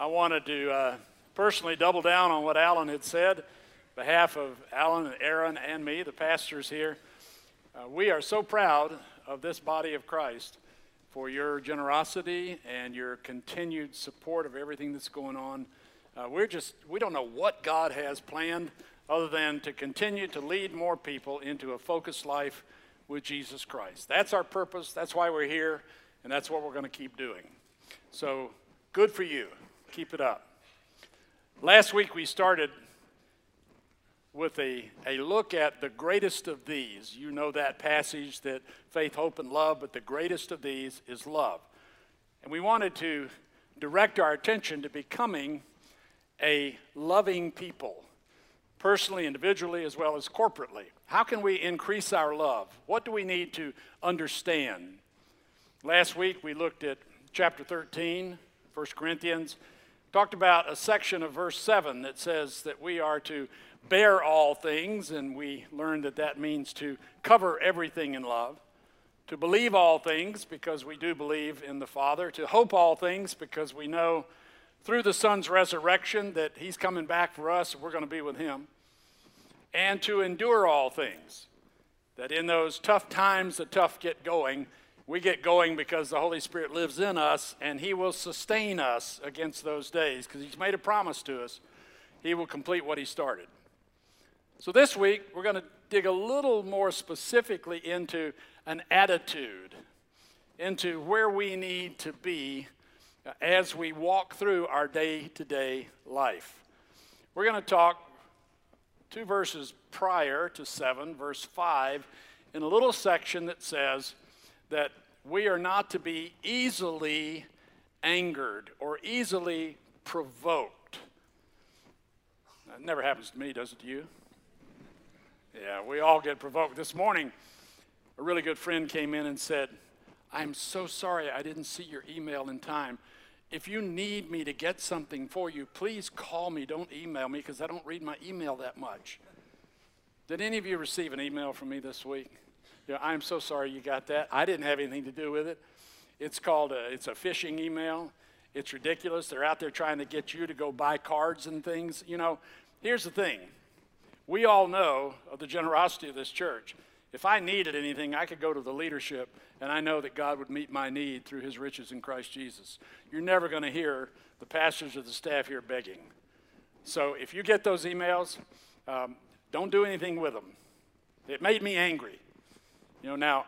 I wanted to uh, personally double down on what Alan had said, behalf of Alan and Aaron and me, the pastors here. Uh, we are so proud of this body of Christ for your generosity and your continued support of everything that's going on. Uh, we're just, we don't know what God has planned other than to continue to lead more people into a focused life with Jesus Christ. That's our purpose. That's why we're here, and that's what we're going to keep doing. So, good for you. Keep it up. Last week we started with a, a look at the greatest of these. You know that passage that faith, hope, and love, but the greatest of these is love. And we wanted to direct our attention to becoming a loving people, personally, individually, as well as corporately. How can we increase our love? What do we need to understand? Last week we looked at chapter 13, 1 Corinthians, talked about a section of verse 7 that says that we are to bear all things, and we learned that that means to cover everything in love, to believe all things because we do believe in the Father, to hope all things because we know through the Son's resurrection that He's coming back for us and we're going to be with Him, and to endure all things. That in those tough times, the tough get going, we get going because the Holy Spirit lives in us and He will sustain us against those days because He's made a promise to us. He will complete what He started. So this week, we're going to dig a little more specifically into an attitude, into where we need to be uh, as we walk through our day to day life. We're going to talk two verses prior to 7, verse 5, in a little section that says that we are not to be easily angered or easily provoked. That never happens to me, does it to you? Yeah, we all get provoked. This morning, a really good friend came in and said, I'm so sorry I didn't see your email in time. If you need me to get something for you, please call me. Don't email me because I don't read my email that much. Did any of you receive an email from me this week? Yeah, I'm so sorry you got that. I didn't have anything to do with it. It's called a, it's a phishing email. It's ridiculous. They're out there trying to get you to go buy cards and things. You know, here's the thing we all know of the generosity of this church. If I needed anything, I could go to the leadership, and I know that God would meet my need through his riches in Christ Jesus. You're never going to hear the pastors or the staff here begging. So if you get those emails, um, don't do anything with them. It made me angry. You know, now,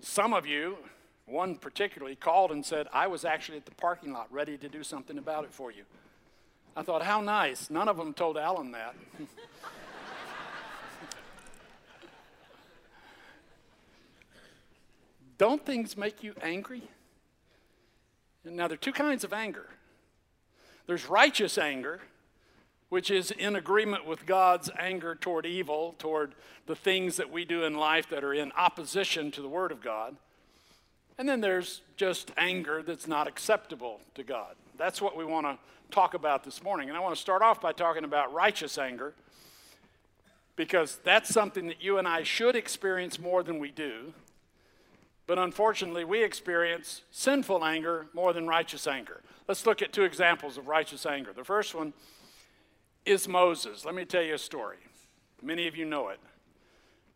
some of you, one particularly, called and said, I was actually at the parking lot ready to do something about it for you. I thought, how nice. None of them told Alan that. Don't things make you angry? Now, there are two kinds of anger there's righteous anger, which is in agreement with God's anger toward evil, toward the things that we do in life that are in opposition to the Word of God. And then there's just anger that's not acceptable to God. That's what we want to talk about this morning. And I want to start off by talking about righteous anger because that's something that you and I should experience more than we do. But unfortunately, we experience sinful anger more than righteous anger. Let's look at two examples of righteous anger. The first one is Moses. Let me tell you a story. Many of you know it.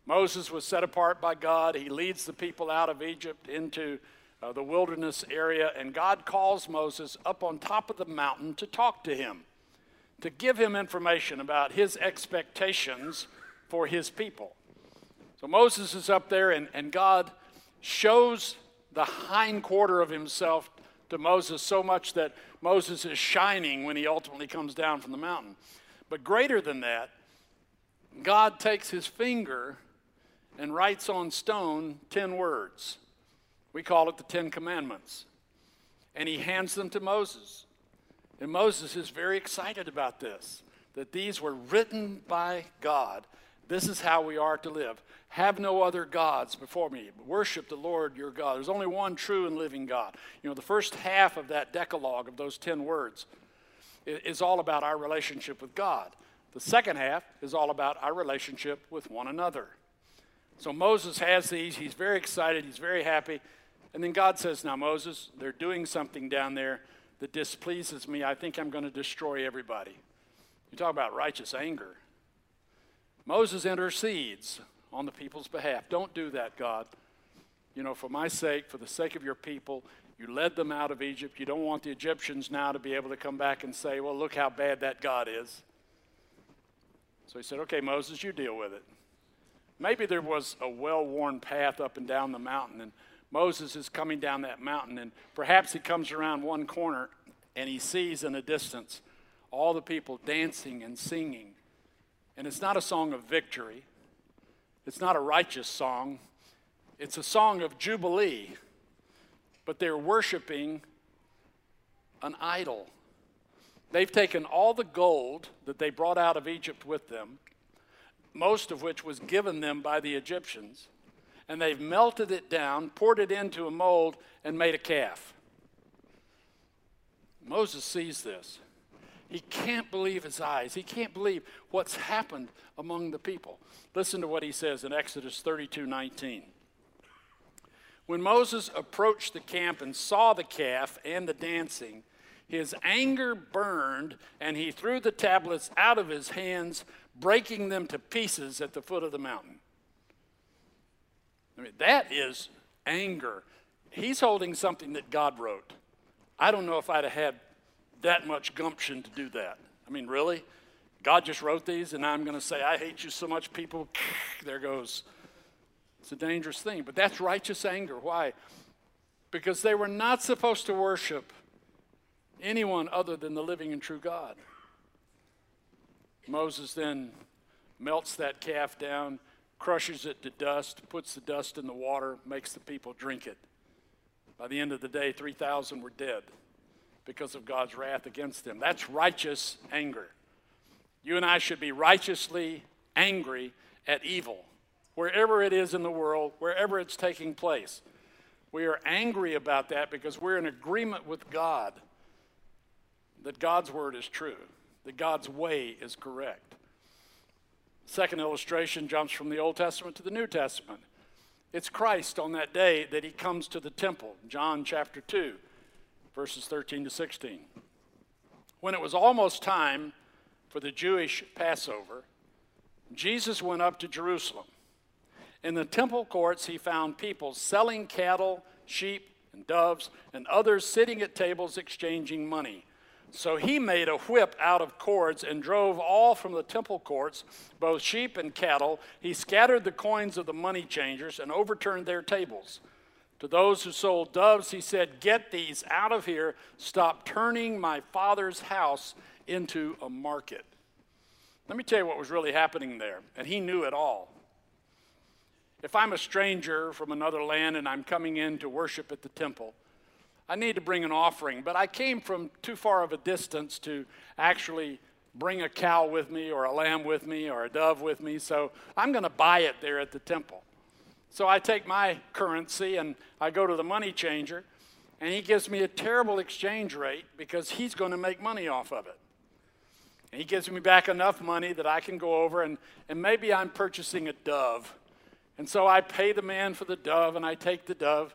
Moses was set apart by God. He leads the people out of Egypt into uh, the wilderness area, and God calls Moses up on top of the mountain to talk to him, to give him information about his expectations for his people. So Moses is up there, and, and God shows the hind quarter of himself to Moses so much that Moses is shining when he ultimately comes down from the mountain. But greater than that, God takes his finger and writes on stone 10 words. We call it the Ten Commandments. And he hands them to Moses. And Moses is very excited about this, that these were written by God. This is how we are to live. Have no other gods before me. Worship the Lord your God. There's only one true and living God. You know, the first half of that decalogue of those 10 words is all about our relationship with God. The second half is all about our relationship with one another. So Moses has these. He's very excited. He's very happy. And then God says, Now, Moses, they're doing something down there that displeases me, I think I'm going to destroy everybody. You talk about righteous anger. Moses intercedes on the people's behalf. Don't do that, God. You know, for my sake, for the sake of your people, you led them out of Egypt. You don't want the Egyptians now to be able to come back and say, well, look how bad that God is. So he said, okay, Moses, you deal with it. Maybe there was a well worn path up and down the mountain, and Moses is coming down that mountain, and perhaps he comes around one corner and he sees in the distance all the people dancing and singing. And it's not a song of victory, it's not a righteous song, it's a song of jubilee. But they're worshiping an idol. They've taken all the gold that they brought out of Egypt with them, most of which was given them by the Egyptians and they've melted it down, poured it into a mold, and made a calf. Moses sees this. He can't believe his eyes. He can't believe what's happened among the people. Listen to what he says in Exodus 32 19. When Moses approached the camp and saw the calf and the dancing, his anger burned, and he threw the tablets out of his hands, breaking them to pieces at the foot of the mountain. I mean, that is anger. He's holding something that God wrote. I don't know if I'd have had that much gumption to do that. I mean, really? God just wrote these, and I'm going to say, I hate you so much, people. There goes. It's a dangerous thing, but that's righteous anger. Why? Because they were not supposed to worship anyone other than the living and true God. Moses then melts that calf down crushes it to dust, puts the dust in the water, makes the people drink it. By the end of the day, 3,000 were dead because of God's wrath against them. That's righteous anger. You and I should be righteously angry at evil, wherever it is in the world, wherever it's taking place. We are angry about that because we're in agreement with God that God's word is true, that God's way is correct. Second illustration jumps from the Old Testament to the New Testament. It's Christ on that day that he comes to the temple, John chapter 2, verses 13 to 16. When it was almost time for the Jewish Passover, Jesus went up to Jerusalem. In the temple courts, he found people selling cattle, sheep, and doves, and others sitting at tables exchanging money. So he made a whip out of cords and drove all from the temple courts, both sheep and cattle. He scattered the coins of the money changers and overturned their tables. To those who sold doves, he said, Get these out of here. Stop turning my father's house into a market. Let me tell you what was really happening there, and he knew it all. If I'm a stranger from another land and I'm coming in to worship at the temple, I need to bring an offering, but I came from too far of a distance to actually bring a cow with me or a lamb with me or a dove with me, so I'm going to buy it there at the temple. So I take my currency and I go to the money changer, and he gives me a terrible exchange rate because he's going to make money off of it. And he gives me back enough money that I can go over and, and maybe I'm purchasing a dove. And so I pay the man for the dove and I take the dove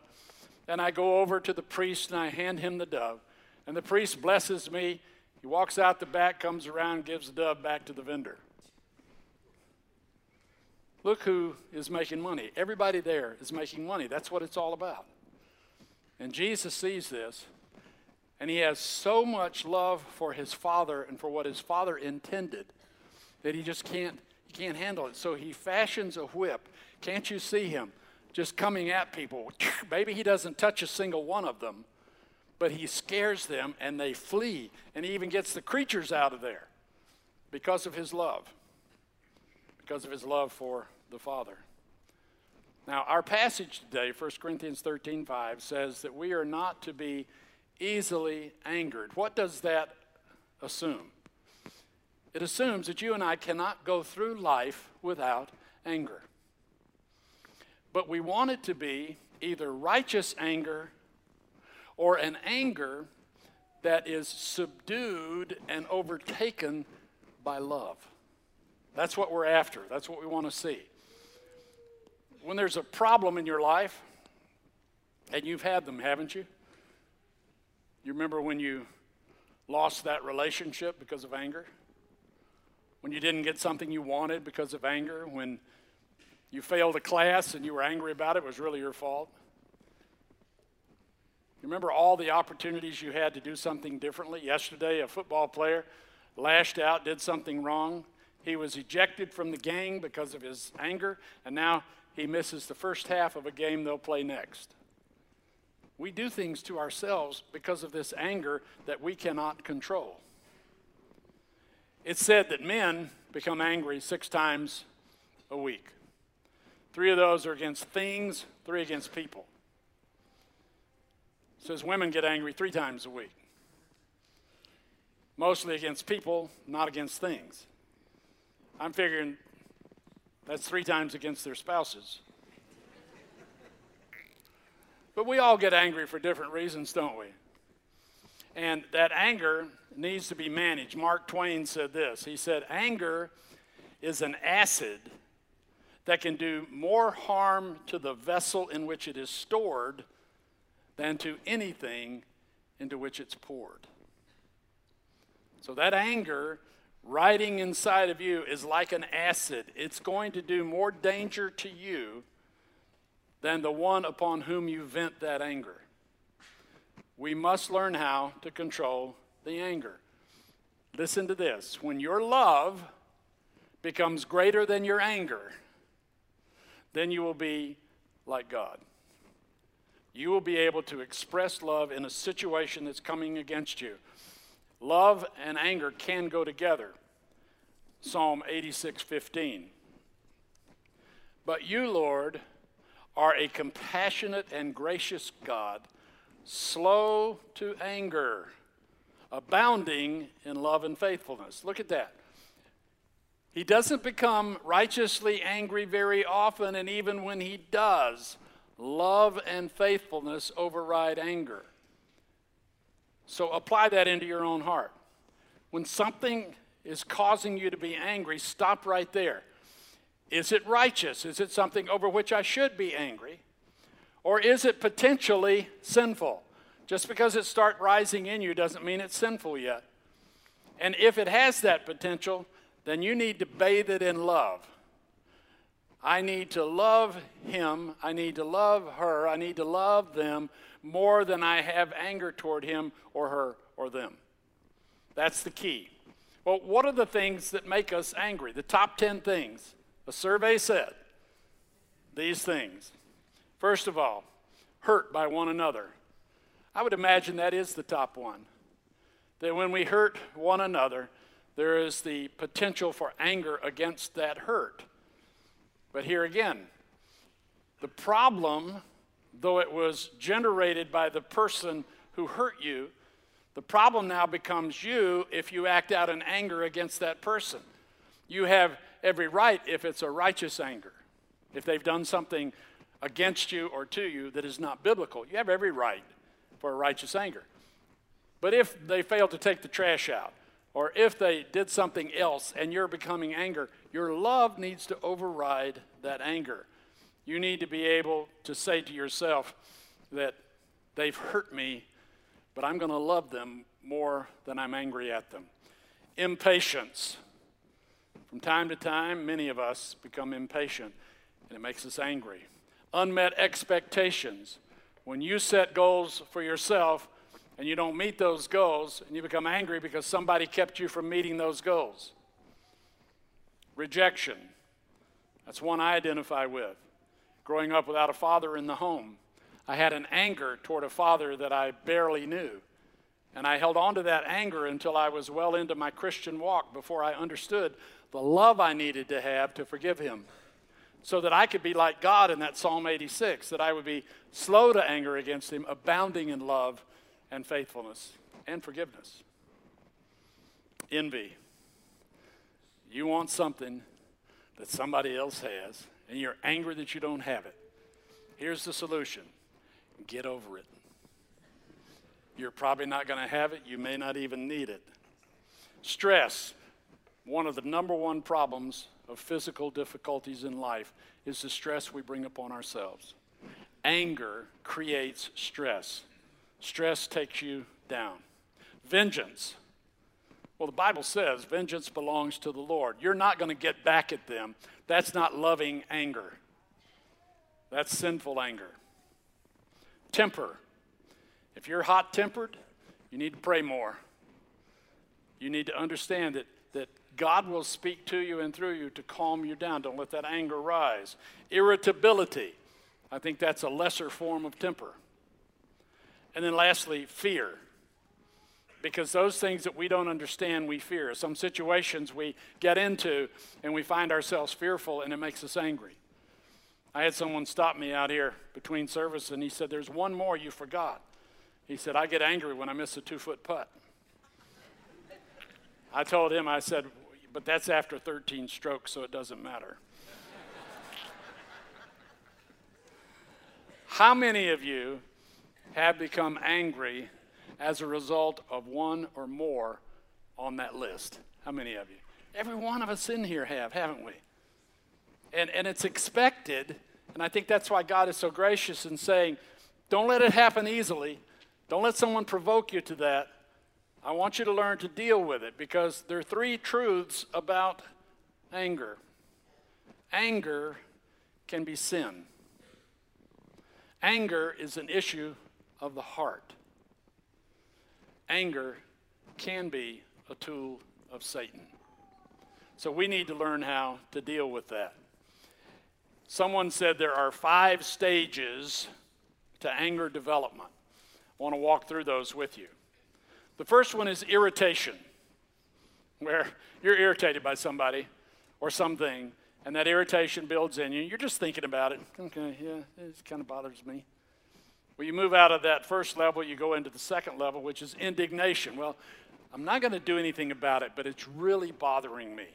and I go over to the priest and I hand him the dove. And the priest blesses me. He walks out the back, comes around, gives the dove back to the vendor. Look who is making money. Everybody there is making money. That's what it's all about. And Jesus sees this, and he has so much love for his father and for what his father intended that he just can't can't handle it. So he fashions a whip. Can't you see him? just coming at people. Maybe he doesn't touch a single one of them, but he scares them and they flee. And he even gets the creatures out of there because of his love, because of his love for the Father. Now, our passage today, 1 Corinthians 13 5, says that we are not to be easily angered. What does that assume? It assumes that you and I cannot go through life without anger. But we want it to be either righteous anger or an anger that is subdued and overtaken by love. That's what we're after. That's what we want to see. When there's a problem in your life, and you've had them, haven't you? You remember when you lost that relationship because of anger? When you didn't get something you wanted because of anger? When you failed a class and you were angry about it, it was really your fault? You remember all the opportunities you had to do something differently? Yesterday, a football player lashed out, did something wrong. He was ejected from the gang because of his anger, and now he misses the first half of a game they'll play next. We do things to ourselves because of this anger that we cannot control. It's said that men become angry six times a week. Three of those are against things, three against people. It says women get angry three times a week. Mostly against people, not against things. I'm figuring that's three times against their spouses. But we all get angry for different reasons, don't we? And that anger needs to be managed. Mark Twain said this He said, Anger is an acid that can do more harm to the vessel in which it is stored than to anything into which it's poured. So that anger riding inside of you is like an acid. It's going to do more danger to you than the one upon whom you vent that anger. We must learn how to control the anger. Listen to this when your love becomes greater than your anger, then you will be like God. You will be able to express love in a situation that's coming against you. Love and anger can go together. Psalm 86 15. But you, Lord, are a compassionate and gracious God, slow to anger, abounding in love and faithfulness. Look at that. He doesn't become righteously angry very often, and even when he does, love and faithfulness override anger. So apply that into your own heart. When something is causing you to be angry, stop right there. Is it righteous? Is it something over which I should be angry? Or is it potentially sinful? Just because it starts rising in you doesn't mean it's sinful yet. And if it has that potential, then you need to bathe it in love. I need to love him. I need to love her. I need to love them more than I have anger toward him or her or them. That's the key. Well, what are the things that make us angry? The top 10 things. A survey said these things. First of all, hurt by one another. I would imagine that is the top one. That when we hurt one another, there is the potential for anger against that hurt. But here again, the problem, though it was generated by the person who hurt you, the problem now becomes you if you act out in anger against that person. You have every right if it's a righteous anger. If they've done something against you or to you that is not biblical, you have every right for a righteous anger. But if they fail to take the trash out, or if they did something else and you're becoming anger, your love needs to override that anger. You need to be able to say to yourself that they've hurt me, but I'm going to love them more than I'm angry at them. Impatience. From time to time, many of us become impatient and it makes us angry. Unmet expectations. When you set goals for yourself and you don't meet those goals and you become angry because somebody kept you from meeting those goals. Rejection. That's one I identify with. Growing up without a father in the home, I had an anger toward a father that I barely knew. And I held on to that anger until I was well into my Christian walk before I understood the love I needed to have to forgive him. So that I could be like God in that Psalm 86, that I would be slow to anger against him, abounding in love and faithfulness and forgiveness. Envy. You want something that somebody else has, and you're angry that you don't have it. Here's the solution get over it. You're probably not going to have it, you may not even need it. Stress. One of the number one problems of physical difficulties in life is the stress we bring upon ourselves. Anger creates stress. Stress takes you down. Vengeance. Well, the Bible says vengeance belongs to the Lord. You're not going to get back at them. That's not loving anger, that's sinful anger. Temper. If you're hot tempered, you need to pray more. You need to understand that, that God will speak to you and through you to calm you down. Don't let that anger rise. Irritability. I think that's a lesser form of temper. And then lastly, fear because those things that we don't understand, we fear. Some situations we get into and we find ourselves fearful and it makes us angry. I had someone stop me out here between service and he said, There's one more you forgot. He said, I get angry when I miss a two foot putt. I told him, I said, But that's after 13 strokes, so it doesn't matter. How many of you have become angry as a result of one or more on that list. How many of you? Every one of us in here have, haven't we? And, and it's expected, and I think that's why God is so gracious in saying, don't let it happen easily. Don't let someone provoke you to that. I want you to learn to deal with it because there are three truths about anger. Anger can be sin. Anger is an issue of the heart anger can be a tool of Satan. So we need to learn how to deal with that. Someone said there are five stages to anger development. I want to walk through those with you. The first one is irritation, where you're irritated by somebody or something, and that irritation builds in you. You're just thinking about it. Okay, yeah, it kind of bothers me. Well, you move out of that first level, you go into the second level, which is indignation. Well, I'm not going to do anything about it, but it's really bothering me.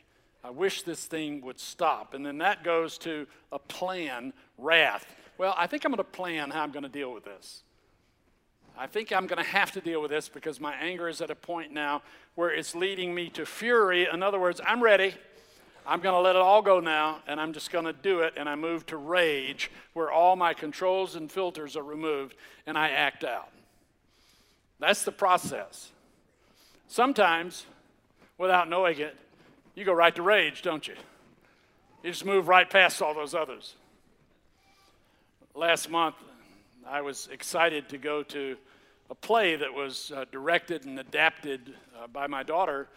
I wish this thing would stop. And then that goes to a plan, wrath. Well, I think I'm going to plan how I'm going to deal with this. I think I'm going to have to deal with this because my anger is at a point now where it's leading me to fury. In other words, I'm ready. I'm going to let it all go now, and I'm just going to do it. And I move to rage, where all my controls and filters are removed, and I act out. That's the process. Sometimes, without knowing it, you go right to rage, don't you? You just move right past all those others. Last month, I was excited to go to a play that was uh, directed and adapted uh, by my daughter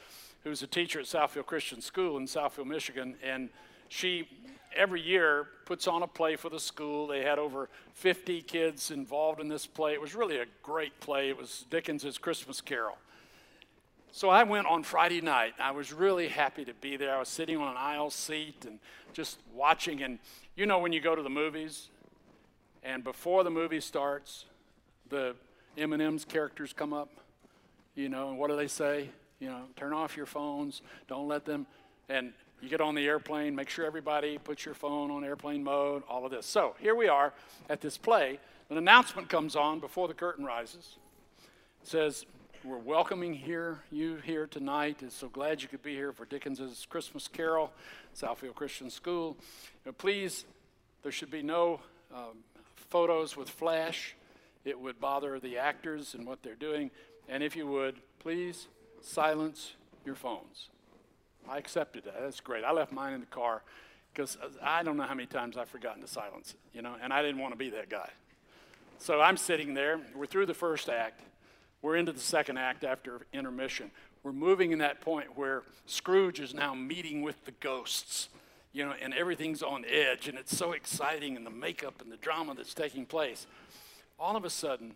who's a teacher at Southfield Christian School in Southfield, Michigan, and she every year puts on a play for the school. They had over 50 kids involved in this play. It was really a great play. It was Dickens's Christmas Carol. So I went on Friday night. I was really happy to be there. I was sitting on an aisle seat and just watching. And you know, when you go to the movies, and before the movie starts, the M&M's characters come up, you know, and what do they say? You know, turn off your phones. Don't let them. And you get on the airplane, make sure everybody puts your phone on airplane mode, all of this. So here we are at this play. An announcement comes on before the curtain rises. It says, We're welcoming here you here tonight. It's so glad you could be here for Dickens's Christmas Carol, Southfield Christian School. Please, there should be no um, photos with flash. It would bother the actors and what they're doing. And if you would, please silence your phones. I accepted that. That's great. I left mine in the car because I don't know how many times I've forgotten to silence it, you know, and I didn't want to be that guy. So I'm sitting there. We're through the first act. We're into the second act after intermission. We're moving in that point where Scrooge is now meeting with the ghosts, you know, and everything's on edge, and it's so exciting, and the makeup and the drama that's taking place. All of a sudden,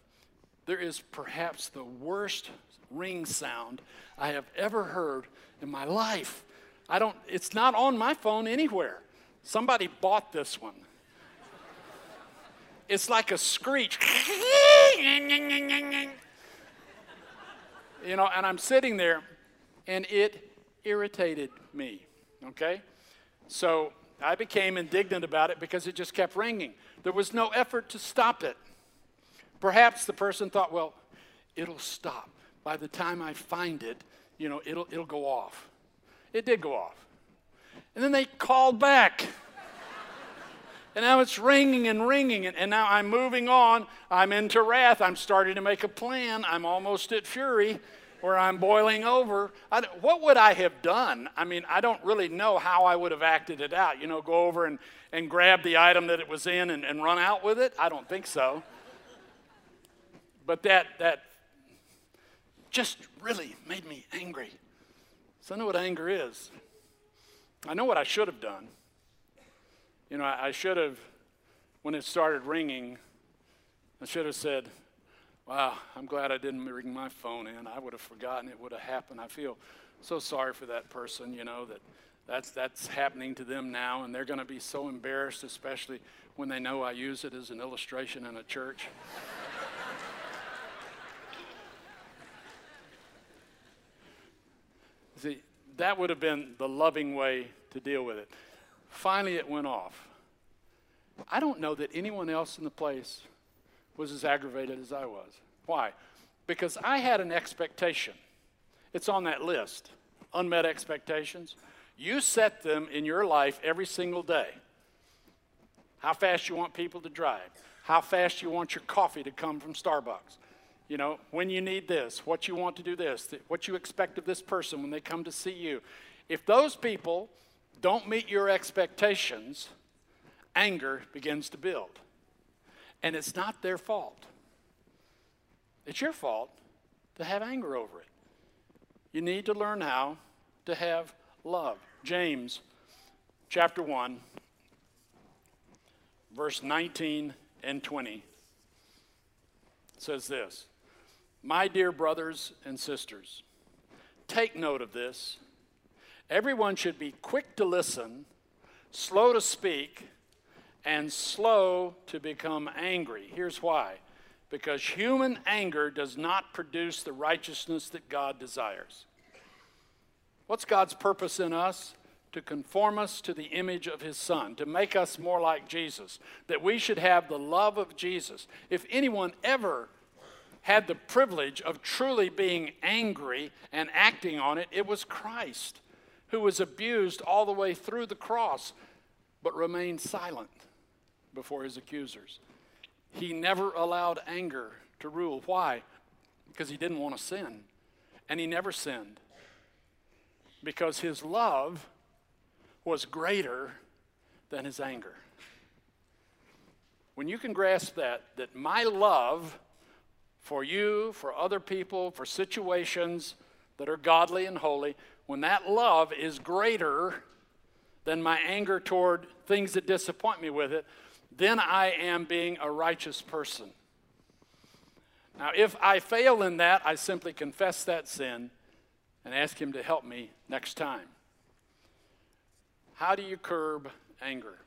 there is perhaps the worst ring sound I have ever heard in my life. I don't, it's not on my phone anywhere. Somebody bought this one. It's like a screech. you know, and I'm sitting there and it irritated me, okay? So I became indignant about it because it just kept ringing. There was no effort to stop it. Perhaps the person thought, well, it'll stop by the time I find it, you know, it'll, it'll go off. It did go off. And then they called back. and now it's ringing and ringing. And, now I'm moving on. I'm into wrath. I'm starting to make a plan. I'm almost at fury. Where I'm boiling over. I, what would I have done? I mean, I don't really know how I would have acted it out. You know, go over and, and grab the item that it was in and, and run out with it? I don't think so. But that, that just really made me angry. So I know what anger is. I know what I should have done. You know, I, I should have, when it started ringing, I should have said, Wow, I'm glad I didn't ring my phone in. I would have forgotten it would have happened. I feel so sorry for that person, you know, that that's, that's happening to them now, and they're going to be so embarrassed, especially when they know I use it as an illustration in a church. See, that would have been the loving way to deal with it. Finally, it went off. I don't know that anyone else in the place was as aggravated as I was. Why? Because I had an expectation. It's on that list unmet expectations. You set them in your life every single day. How fast you want people to drive, how fast you want your coffee to come from Starbucks. You know, when you need this, what you want to do this, what you expect of this person when they come to see you. If those people don't meet your expectations, anger begins to build. And it's not their fault. It's your fault to have anger over it. You need to learn how to have love. James chapter 1, verse 19 and 20 says this My dear brothers and sisters, take note of this. Everyone should be quick to listen, slow to speak and slow to become angry. Here's why because human anger does not produce the righteousness that God desires. What's God's purpose in us? To conform us to the image of His Son, to make us more like Jesus, that we should have the love of Jesus. If anyone ever had the privilege of truly being angry and acting on it, it was Christ, who was abused all the way through the cross, but remained silent before his accusers. He never allowed anger to rule. Why? Because he didn't want to sin. And he never sinned. Because his love was greater than his anger. When you can grasp that, that my love for you, for other people, for situations that are godly and holy, when that love is greater than my anger toward things that disappoint me with it, then I am being a righteous person. Now, if I fail in that, I simply confess that sin and ask Him to help me next time. How do you curb anger?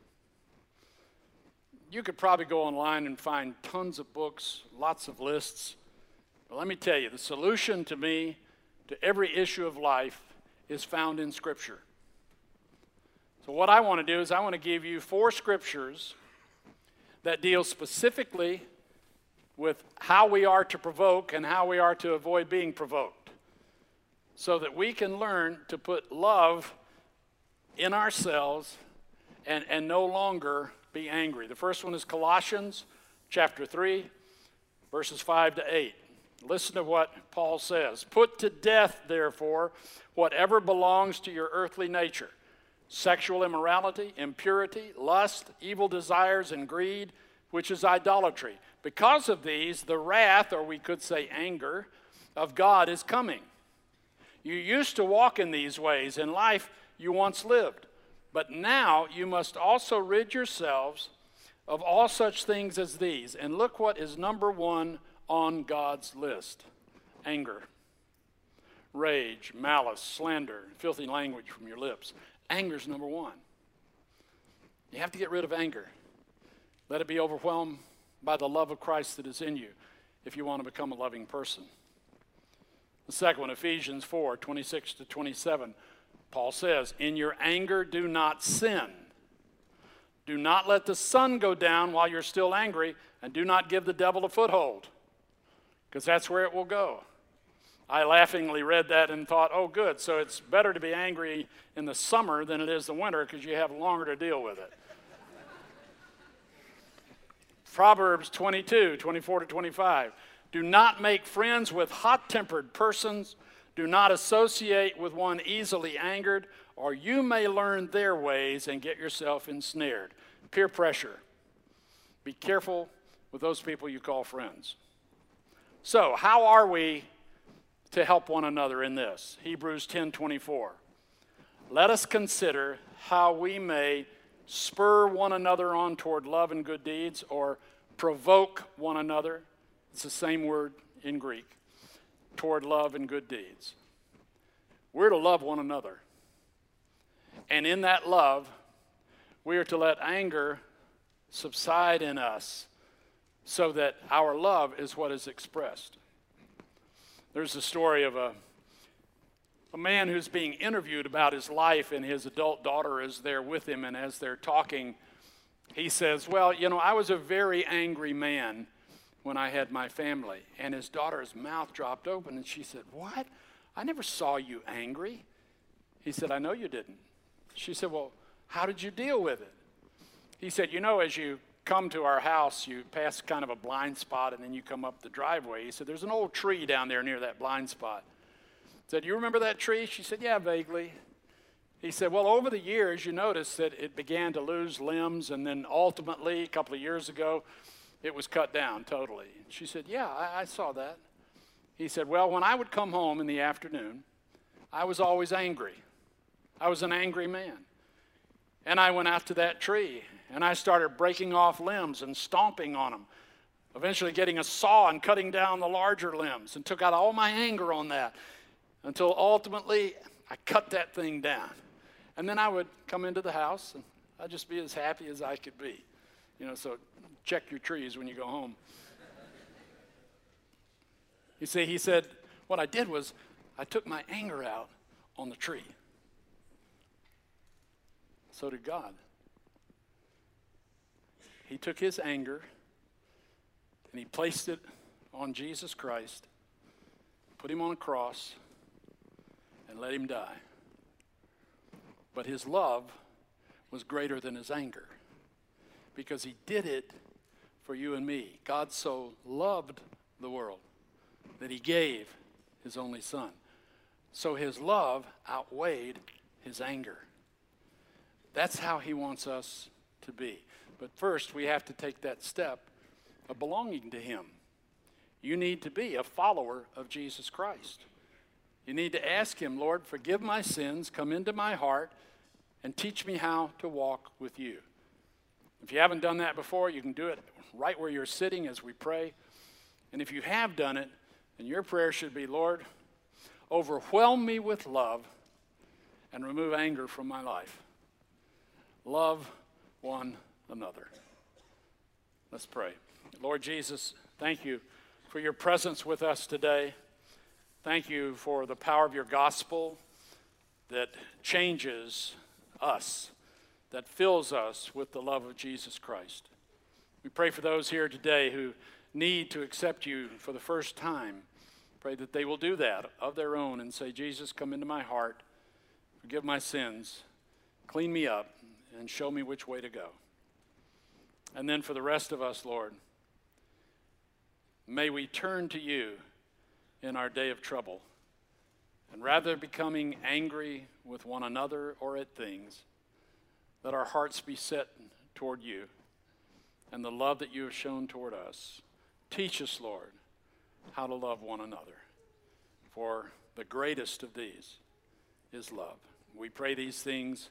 You could probably go online and find tons of books, lots of lists. But let me tell you, the solution to me to every issue of life is found in Scripture. So, what I want to do is, I want to give you four scriptures that deals specifically with how we are to provoke and how we are to avoid being provoked so that we can learn to put love in ourselves and, and no longer be angry. The first one is Colossians chapter 3, verses 5 to 8. Listen to what Paul says Put to death, therefore, whatever belongs to your earthly nature sexual immorality, impurity, lust, evil desires, and greed, which is idolatry. Because of these, the wrath, or we could say anger, of God is coming. You used to walk in these ways in life you once lived, but now you must also rid yourselves of all such things as these. And look what is number one on God's list anger, rage, malice, slander, filthy language from your lips. Anger is number one. You have to get rid of anger. Let it be overwhelmed by the love of Christ that is in you if you want to become a loving person. The second one, Ephesians 4 26 to 27, Paul says, In your anger, do not sin. Do not let the sun go down while you're still angry, and do not give the devil a foothold, because that's where it will go. I laughingly read that and thought, oh, good, so it's better to be angry in the summer than it is the winter because you have longer to deal with it. Proverbs 22, 24 to 25. Do not make friends with hot tempered persons, Do not associate with one easily angered, or you may learn their ways and get yourself ensnared. Peer pressure. Be careful with those people you call friends. So, how are we to help one another in this? Hebrews 10:24. Let us consider how we may spur one another on toward love and good deeds or provoke one another. It's the same word in Greek toward love and good deeds. We're to love one another. And in that love, we are to let anger subside in us so that our love is what is expressed. There's a story of a, a man who's being interviewed about his life, and his adult daughter is there with him. And as they're talking, he says, Well, you know, I was a very angry man when I had my family. And his daughter's mouth dropped open, and she said, What? I never saw you angry. He said, I know you didn't. She said, Well, how did you deal with it? He said, You know, as you come to our house, you pass kind of a blind spot and then you come up the driveway. He said, There's an old tree down there near that blind spot. He said, You remember that tree? She said, Yeah, vaguely. He said, Well, over the years, you notice that it began to lose limbs, and then ultimately, a couple of years ago, it was cut down totally. She said, Yeah, I, I saw that. He said, Well, when I would come home in the afternoon, I was always angry. I was an angry man. And I went out to that tree and I started breaking off limbs and stomping on them, eventually getting a saw and cutting down the larger limbs, and took out all my anger on that until ultimately I cut that thing down. And then I would come into the house and I'd just be as happy as I could be. You know, so check your trees when you go home. You see, he said, what I did was I took my anger out on the tree. So did God. He took his anger and he placed it on Jesus Christ, put him on a cross, and let him die. But his love was greater than his anger because he did it for you and me. God so loved the world that he gave his only son. So his love outweighed his anger. That's how he wants us to be. But first, we have to take that step of belonging to Him. You need to be a follower of Jesus Christ. You need to ask Him, Lord, forgive my sins, come into my heart, and teach me how to walk with you. If you haven't done that before, you can do it right where you're sitting as we pray. And if you have done it, then your prayer should be, Lord, overwhelm me with love and remove anger from my life. Love one another. Let's pray. Lord Jesus, thank you for your presence with us today. Thank you for the power of your gospel that changes us, that fills us with the love of Jesus Christ. We pray for those here today who need to accept you for the first time. Pray that they will do that of their own and say, Jesus, come into my heart, forgive my sins, clean me up, and show me which way to go. And then for the rest of us, Lord, may we turn to you in our day of trouble. And rather becoming angry with one another or at things, let our hearts be set toward you and the love that you have shown toward us. Teach us, Lord, how to love one another. For the greatest of these is love. We pray these things